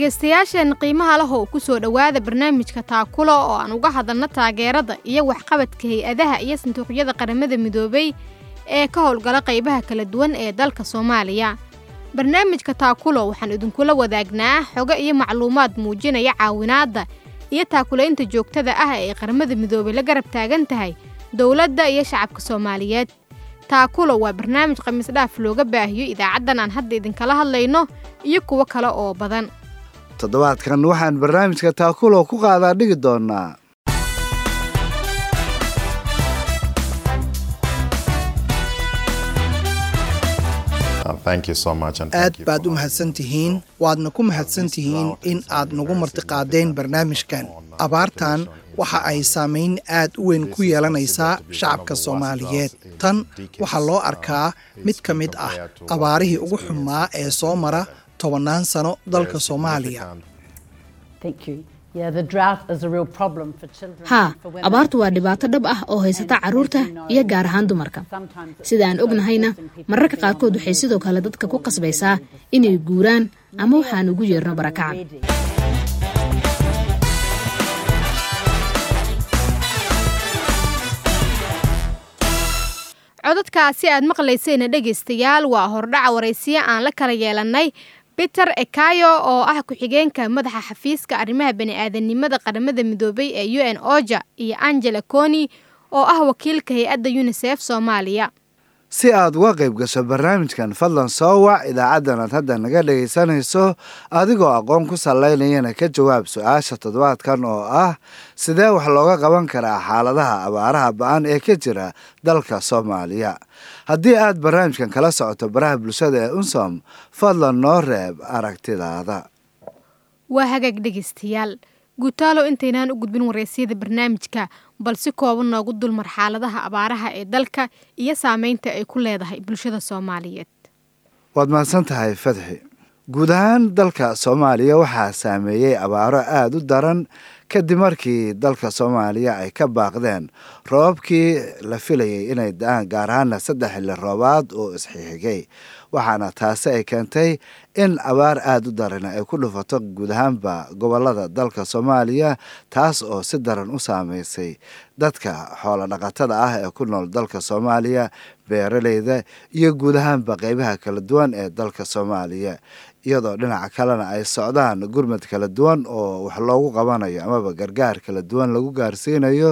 dhegaystayaasheen qiimaha leh oo ku soo dhowaada barnaamijka taakulo oo aan uga hadalno taageerada iyo waxqabadka hay'adaha iyo sanduuqyada qaramada midoobay ee ka howlgala qaybaha kala duwan ee dalka soomaaliya. Barnaamijka taakulo waxaan idinkula wadaagnaa xogo iyo macluumaad muujinaya caawinaadda iyo taakulaynta joogtada ah ee qaramada midoobay la garab taagan tahay dowladda iyo shacabka soomaaliyeed. Taakulo waa barnaamij khamiis dhaaf looga baahiyo idaacaddan aan hadda idinkala hadlayno iyo kuwo kale oo badan toddobaadkan. Waxaan barnaamijka taakulo ku qaadaa dhigi doonaa. Aad baad u mahadsan tihiin waadna ku mahadsan tihiin in aad nagu martiqaadeen barnaamijkan. Abaartan waxa ay saamayn aad u weyn ku yeelanaysaa shacabka soomaaliyeed. tan waxaa loo arkaa mid ka mid ah abaarihii ugu xumaa ee soo mara tobannaan sano dalka soomaaliya. haa abaartu waa dhibaato dhab ah oo haysata carruurta iyo gaar ahaan dumarka. Sida aan ognahayna mararka qaarkood waxay sidoo kale dadka ku qasbaysaa inay guuraan ama waxaan ugu yeerno barakacan. Codadkaasi aad maqlaysayna dhegaystayaal waa hordhaca waraysiyo aan la kala yeelannay biter ekayo oo ah ku-xigeenka madaxa xafiiska arrimaha bani'aadanimada qaramada midoobay ee u n oja iyo angela coni oo ah wakiilka hay'adda yunisef soomaaliya si aad uga qayb gasho barnaamijkan fadlan soo wac idaacaddan aad hadda naga dhegaysanayso adigoo aqoon ku sallaynayana ka jawaab su'aasha toddobaadkan oo ah sidee wax looga qaban karaa xaaladaha abaaraha ba'an ee ka jira dalka soomaaliya? Haddii aad barnaamijkan kala socoto baraha bulshada ee unsom fadlan noo reeb aragtidaada. Waa hagaag dhegaystayaal guutaalo intaynaan u gudbin waraysyada barnaamijka bal si kooban noogu dulmar xaaladaha abaaraha ee dalka iyo saameynta ay ku leedahay bulshada soomaaliyeed. Waad mahadsan tahay fadxi guud ahaan dalka soomaaliya waxaa saameeyey abaaro aada u daran kadib markii dalka soomaaliya ay ka baaqdeen roobabkii la filayay inay da'aan gaar ahaana saddex xilli roobaad oo isxixigay waxaana taasi ay keentay in abaar aada u daran ay ku dhufato guud ahaanba gobollada dalka soomaaliya taas oo si daran u saameysay dadka xoolo dhaqatada ah ee ku nool dalka soomaaliya beeraleyda iyo guud ahaanba qeybaha kala duwan ee dalka soomaaliya iyadoo dhinaca kalena ay socdaan gurmad kala duwan oo wax loogu qabanayo amaba gargaar kala duwan lagu gaarsiinayo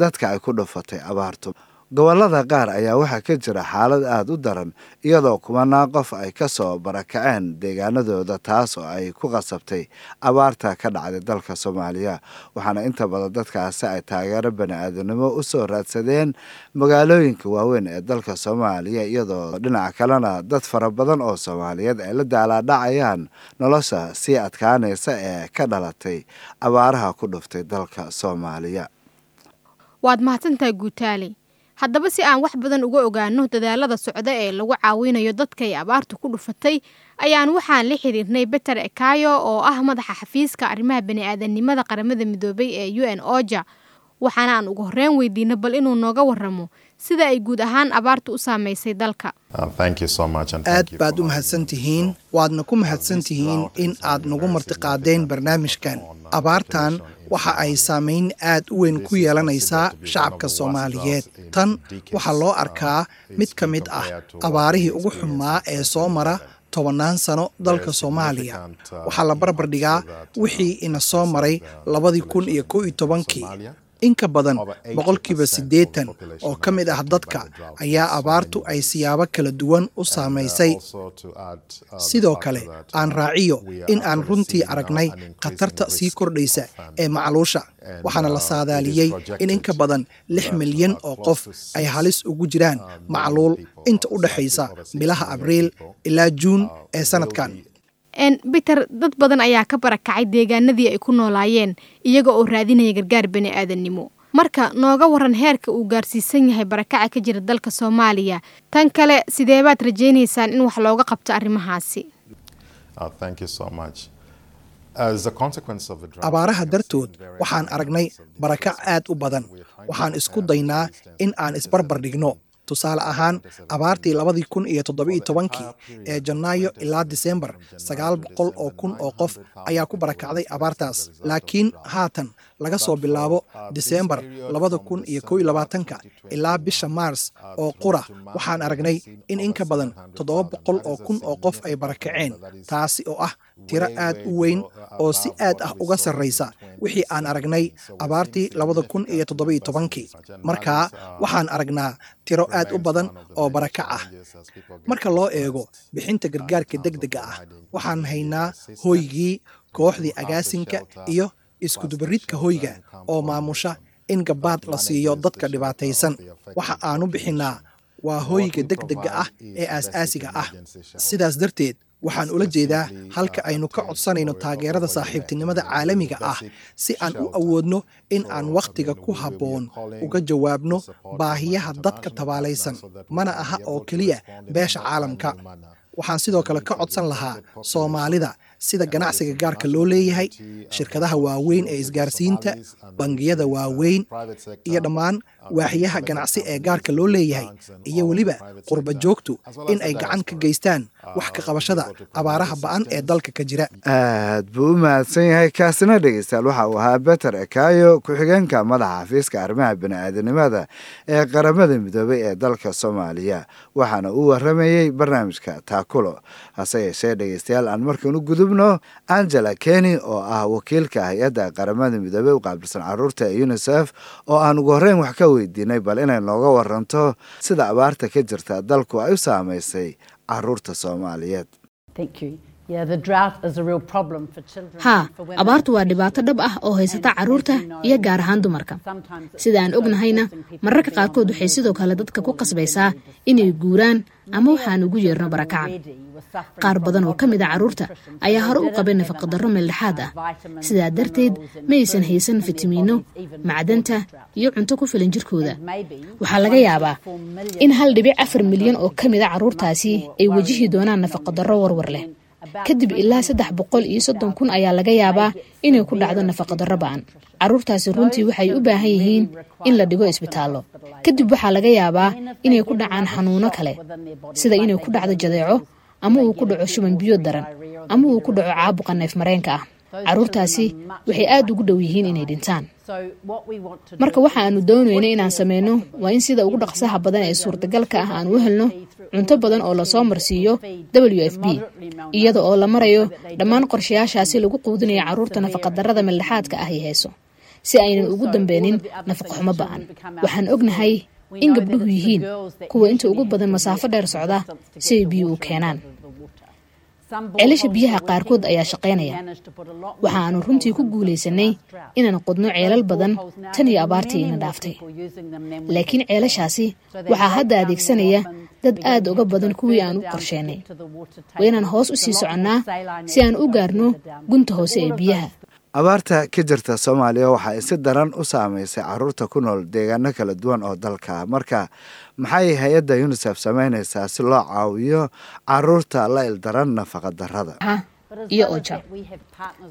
dadka ay ku dhufatay abaartu gobollada qaar ayaa waxaa ka jira xaalad aada u daran iyadoo kumanaan qof ay ka soo barakaceen deegaanadooda taas oo ay ku qasabtay abaarta ka dhacday dalka soomaaliya. Waxaana inta badan dadkaasi ay taageero bani-aadanimo u soo raadsadeen magaalooyinka waaweyn ee dalka soomaaliya iyadoo dhinaca kalena dad fara badan oo soomaaliyeed ay la daalaadhacayaan nolosha sii adkaanaysa ee ka dhalatay abaaraha ku dhuftay dalka soomaaliya. Waad mahadsantahay guutaale haddaba si aan wax badan uga ogaano dadaalada socda ee lagu caawinayo dadka ay abaartu ku dhufatay ayaan waxaan la xiriirnay beter ekayo oo ah madaxa xafiiska arrimaha bani'aadanimada qaramada midoobay ee u n oja. Waxaana aan ugu horreyn weydiino bal inuu nooga waramo sida ay guud ahaan abaartu u saameysay dalka. Aad baad u mahadsan tihiin waadna ku mahadsan tihiin in aad nagu martiqaadeen barnaamijkan. Abaartan waxa ay saamayn aad u weyn ku yeelanaysaa shacabka soomaaliyeed. Tan waxaa loo arkaa mid ka mid ah abaarihii ugu xumaa ee soo mara tobannaan sano dalka soomaaliya. Waxaa la barbar dhigaa wixii ina soo maray labadii kun iyo kow iyo tobankii in ka badan boqolkiiba siddeetan oo ka mid ah dadka ayaa abaartu ay siyaabo kala duwan u saamaysay. sidoo kale aan raaciyo in aan runtii aragnay khatarta sii kordhaysa ee macluusha waxaana la saadaaliyey in in ka badan lix milyan oo qof ay halis ugu jiraan macluul inta u dhexaysa bilaha abriil ilaa juun ee sanadkan biter dad badan ayaa ka barakacay deegaanadii ay ku noolaayeen iyaga oo raadinaya gargaar bani'aadanimo marka nooga waran heerka uu gaarsiisan yahay barakaca ka jira dalka soomaaliya tan kale sidee baad rajaynaysaan in wax looga qabto arrimahaasi? Abaaraha dartood waxaan aragnay barakac aad u badan. Waxaan isku daynaa in aan isbarbar dhigno tusaale ahaan abaartii labadii kun iyo toddobiiyo tobankii ee janaayo ilaa disembar sagaal boqol oo kun oo qof ayaa ku barakacday abaartaas. Laakiin haatan laga soo bilaabo disembar labada kun iyo kow iyo labaatanka ilaa bisha maars oo qura waxaan aragnay in in ka badan toddoba boqol oo kun oo qof ay barakaceen taasi oo ah tiro aad u weyn oo si aad ah uga sarraysa wixii aan aragnay abaartii labada kun iyo toddobiiyo tobankii. Markaa waxaan aragnaa tiro aad u badan oo barakac ah. marka loo eego bixinta gargaarka deg dega ah waxaan haynaa hooygii kooxdii agaasinka iyo iskudubaridka hoyga oo maamusha in gabaad la siiyo dadka dhibaataysan. waxa aanu bixinnaa waa hooyga deg dega ah ee aas-aasiga ah. sidaas darteed waxaan ula jeedaa halka aynu ka codsanayno taageerada saaxiibtinimada caalamiga ah si aan u awoodno in aan wakhtiga ku habboon uga jawaabno baahiyaha dadka tabaalaysan mana aha oo keliya beesha caalamka. Waxaan sidoo kale ka codsan lahaa soomaalida sida ganacsiga gaarka loo leeyahay shirkadaha waaweyn ee isgaarsiinta bangiyada waaweyn iyo dhammaan waaxyaha ganacsi ee gaarka loo leeyahay iyo weliba qurba joogtu in ay gacan ka geystaan wax ka qabashada abaaraha ba'an ee dalka ka jira. Aad buu u mahadsan yahay kaasina dhegeystayaal waxa uu ahaa beter ekayo ku-xigeenka madaxa xafiiska arrimaha bani-aadanimada ee qaramada midoobay ee dalka soomaaliya waxaana uu waramayey barnaamijka taakulo. Hase yeeshee dhegeystayaal aan markan u gudubno angela keny oo ah wakiilka hay'adda qaramada midoobey u qaabilsan carruurta ee unisef oo aan ugu horreyn wax ka weydiinay bal inay nooga waranto sida abaarta ka jirta dalku ay u saamaysay carruurta soomaaliyeed haa abaartu waa dhibaato dhab ah oo haysata carruurta iyo gaar ahaan dumarka. sida aan ognahayna mararka qaarkood waxay sidoo kale dadka ku qasbaysaa inay guuraan ama waxaan ugu yeerno barakaca. qaar badan oo ka mid a carruurta ayaa hore u qabay nafaqadarro meeldhexaad ah. sidaa darteed ma aysan haysan fitamiino macdanta iyo cunto ku filan jirkooda. Waxaa laga yaabaa in hal dhibic afar milyan oo ka mid a carruurtaasi ay wajihi doonaan nafaqadarro warwar leh kadib ilaa saddex boqol iyo soddon kun ayaa laga yaabaa inay ku dhacdo nafaqadarro ba'an carruurtaasi runtii waxay u baahan yihiin in la dhigo isbitaallo. Kadib waxaa laga yaabaa inay ku dhacaan xanuuno kale sida inay ku dhacdo jadeeco ama uu ku dhaco shuban biyo daran ama uu ku dhaco caabuqa neef mareenka ah carruurtaasi waxay aad ugu dhow yihiin inay dhintaan. Marka waxa aanu doonayno inaan sameyno waa in sida ugu dhaqsaha badan ee suurtagalka ah aan u helno cunto badan oo la soo marsiiyo w f b iyada oo la marayo dhammaan qorshayaashaasi lagu quudinayo carruurta nafaqadarrada meeldhexaadka ah ay hayso si aynan ugu dambeynin nafaqoxumo ba'an waxaan ognahay in gabdhuhu yihiin kuwa inta ugu badan masaafo dheer socda si ay biyo u keenaan ceelasha biyaha qaarkood ayaa shaqaynaya. waxaanu runtii ku guulaysanay inaan qodno ceelal badan. tan iyo abaartii ina dhaaftay. laakiin ceelashaasi waxaa hadda adeegsanaya dad aad uga badan kuwii aan u qorsheynay waa inaan hoos u sii soconnaa si aan u gaarno gunta hoose ee biyaha abaarta ka jirta soomaaliya waxa ay si daran u saameysay carruurta ku nool deegaano kala duwan oo dalka. Marka maxay hay'adda unisef samaynaysaa si loo caawiyo carruurta la ildaran nafaqa darrada iyo oja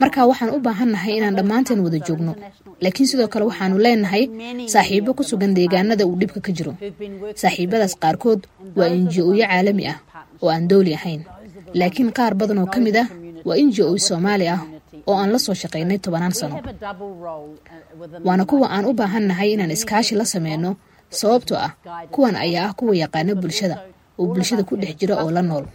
marka waxaan u baahannahay inaan dhammaanteen wada joogno laakiin sidoo kale waxaanu leenahay saaxiibo ku sugan deegaanada uu dhibka ka jiro. Saaxiibadaas qaarkood waa inji-oyo caalami ah oo aan dowli ahayn laakiin qaar badan oo ka mid ah waa inji-o soomaali ah oo aan la soo shaqaynay tobanaan sano. waana kuwa aan u baahannahay inaan iskaashi la sameyno sababtoo ah kuwan ayaa ah kuwa yaqaana bulshada oo bulshada ku dhex jira oo la nool.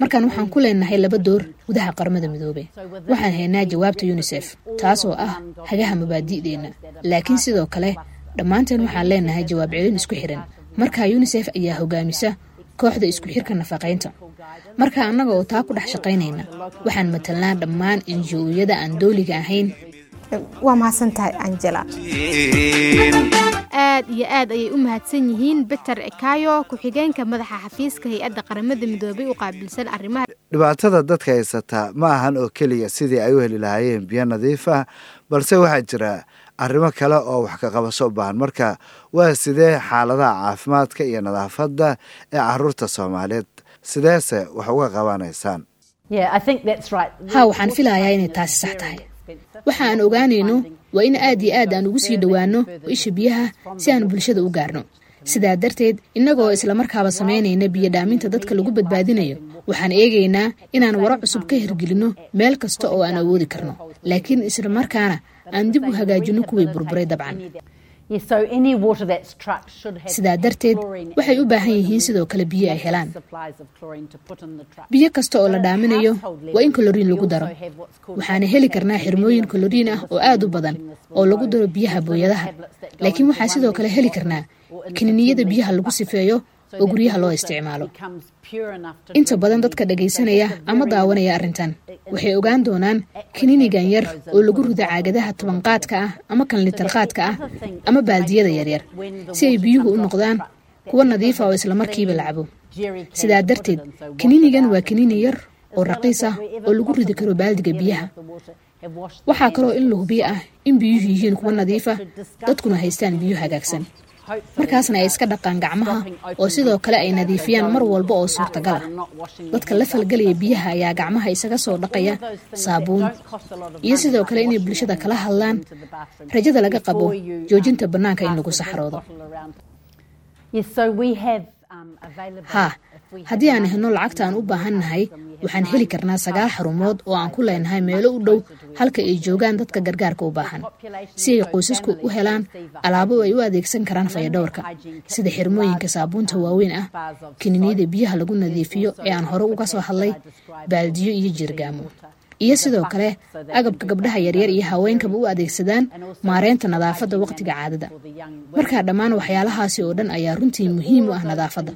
markaan waxaan ku leenahay laba door gudaha qaramada midoobe. Waxaan haynaa jawaabta yunisef taasoo ah hagaha mabaadi'deenna laakiin sidoo kale dhammaanteen waxaan leenahay jawaab celin isku xiran. markaa yunisef ayaa hogaamisa kooxda isku xirka nafaqaynta marka annaga oo taa ku dhex shaqaynayna waxaan matalnaa dhammaan inji-ooyada aan dooliga ahayn. Waa mahadsantahay angela. Aad iyo aad ayay u mahadsan yihiin beter ekayo ku-xigeenka madaxa xafiiska hay'adda qaramada midoobay u qaabilsan arrimaha. Dhibaatada dadka haysata ma ahan oo keliya sidii ay u heli lahaayeen biyo nadiif ah balse waxaa jira arrimo kale oo wax ka qabasho u baahan. Marka waa sidee xaaladaha caafimaadka iyo nadaafadda ee carruurta soomaaliyeed sideese wax uga qabanaysaan? Haa waxaan filayaa inay taasi sax tahay. Waxa aan ogaanayno waa in aad iyo aad aan ugu sii dhowaano isha biyaha si aan bulshada u gaarno. Sidaa darteed innagoo islamarkaaba samaynayna biyo dhaaminta dadka lagu badbaadinayo waxaan eegaynaa inaan waro cusub ka hirgelinno meel kasta oo aan awoodi karno. Laakiin islamarkaana aan dib u hagaajinno kuwii burburay dabcan. Sidaa darteed waxay u baahan yihiin sidoo kale biyo ay helaan. Biyo kasta oo la dhaaminayo waa in kaloriin lagu daro. waxaana heli karnaa xirmooyin kaloriin ah oo aad u badan oo lagu daro biyaha booyadaha. laakiin waxaa sidoo kale heli karnaa kiniiniyada biyaha lagu sifeeyo oo guryaha loo isticmaalo. Inta badan dadka dhagaysanaya ama daawanaya arrintan waxay ogaan doonaan kiniinigan yar oo lagu rido caagadaha tobanqaadka ah ama kan litarqaadka ah ama baaldiyada yaryar si ay biyuhu u noqdaan kuwa nadiifa oo islamarkiiba la cabo sidaa darteed kiniinigan waa kiniini yar oo raqiis ah oo lagu ridi karo baaldiga biyaha. Waxaa kaloo in la hubiyo ah in biyuhu yihiin kuwa nadiifa dadkuna haystaan biyo hagaagsan markaasna ay iska dhaqaan gacmaha oo sidoo kale ay nadiifiyaan mar walba oo suurtagal. Ah dadka la falgelaya biyaha ayaa gacmaha isaga soo dhaqaya saabuun. Iyo sidoo kale inay bulshada kala hadlaan rajada laga qabo joojinta bannaanka in lagu saxroodo haddii aan helno lacagta aan u baahannahay waxaan heli karnaa sagaal xarumood oo aan ku leenahay meelo u dhow halka ay joogaan dadka gargaarka u baahan. Si ay qoysasku u helaan alaabo ay u adeegsan karaan fayadhowrka. Sida xirmooyinka saabuunta waaweyn ah kiniiniyada biyaha lagu nadiifiyo ee aan hore uga soo hadlay baaldiyo iyo jirgaamo iyo sidoo kale agabka gabdhaha yaryar iyo haweenkaba u adeegsadaan maareynta nadaafadda wakhtiga caadada. Markaa dhammaan waxyaalahaasi oo dhan ayaa runtii muhiim u ah nadaafadda.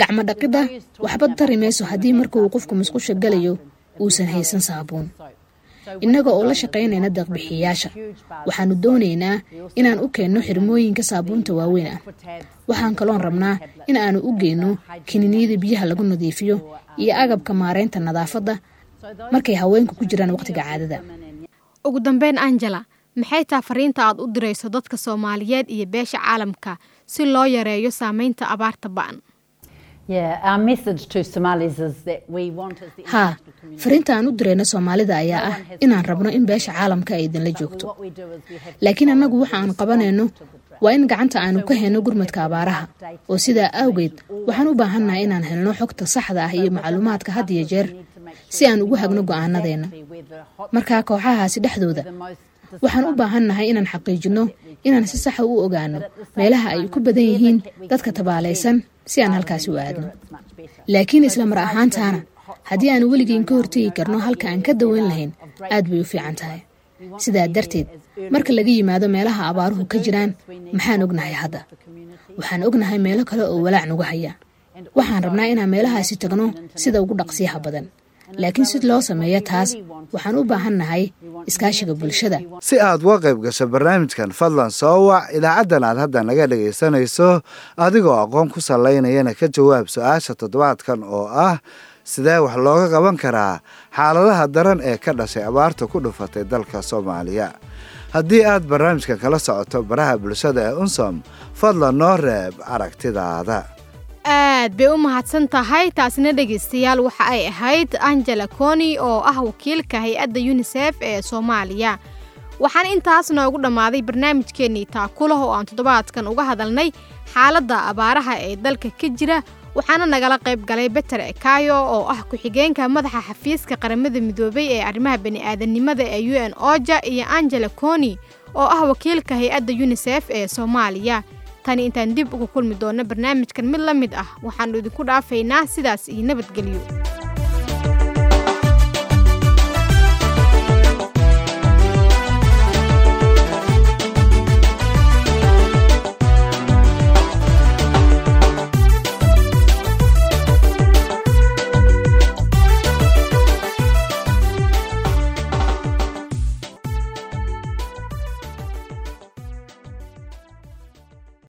Gacmo dhaqidda waxba tari mayso haddii marka uu qofku musqusha galayo uusan haysan saabuun. Innaga oo la shaqaynayna deeqbixiyayaasha. Waxaanu doonaynaa inaan u keenno xirmooyinka saabuunta waaweyn ah waxaan kaloon rabnaa in aanu u geyno kiniiniyada biyaha lagu nadiifiyo iyo agabka maareynta nadaafadda markay haweenku ku jiraan wakhtiga caadada. Ugu dambeyn angela maxay taa fariinta aad u dirayso dadka soomaaliyeed iyo beesha caalamka si loo yareeyo saameynta abaarta ba'an? Haa fariinta aan u dirayno soomaalida ayaa ah inaan rabno in beesha caalamka ay idinla joogto. laakiin annagu waxa aan qabanayno waa in gacanta aanu ka helno gurmadka abaaraha. oo sidaa awgeed waxaan u baahannahay inaan helno xogta saxda ah iyo macluumaadka had iyo jeer si aan ugu hagno go'aanadeenna markaa kooxahaasi dhexdooda waxaan u baahannahay inaan xaqiijinno inaan si saxa u ogaano. Meelaha ay ku badan yihiin dadka tabaalaysan si aan halkaasi u aadno. Laakiin isla mar ahaantaana haddii aan weligeyn ka hortegi karno halka aan ka daweyn lahayn aad bay u fiican tahay. Sidaa darteed marka laga yimaado meelaha abaaruhu ka jiraan maxaan ognahay hadda. Waxaan ognahay meelo kale oo walaac nagu haya. Waxaan rabnaa inaan meelahaasi tagno sida ugu dhaqsiyaha badan laakiin si loo sameeyo taas waxaan u baahannahay iskaashiga bulshada. Si aad uga qayb gasho barnaamijkan fadlan soo wac. Idaacaddan aad hadda naga dhagaysanayso adigoo aqoon ku sallaynayana ka jawaab su'aasha toddobaadkan oo ah sidee wax looga qaban karaa xaaladaha daran ee ka dhashay abaarta ku dhufatay dalka soomaaliya? Haddii aad barnaamijkan kala socoto baraha bulshada ee unsom fadlan noo reeb aragtidaada aad bay u mahadsan tahay taasina dhegaystayaal waxa ay ahayd angela coni oo ah wakiilka hay'adda yunisef ee soomaaliya. Waxaana intaas noogu dhammaaday barnaamijkeennii taakulah oo aan toddobaadkan uga hadalnay xaaladda abaaraha ee dalka ka jira waxaana nagala qayb galay beter ekayo oo ah ku-xigeenka madaxa xafiiska qaramada midoobay ee arrimaha bani'aadanimada ee u n oja iyo angela coni oo ah wakiilka hay'adda yunisef ee soomaaliya tani intaan dib uga kulmi doonno barnaamijkan mid la mid ah. Waxaannu idinku dhaafaynaa sidaas iyo nabadgelyo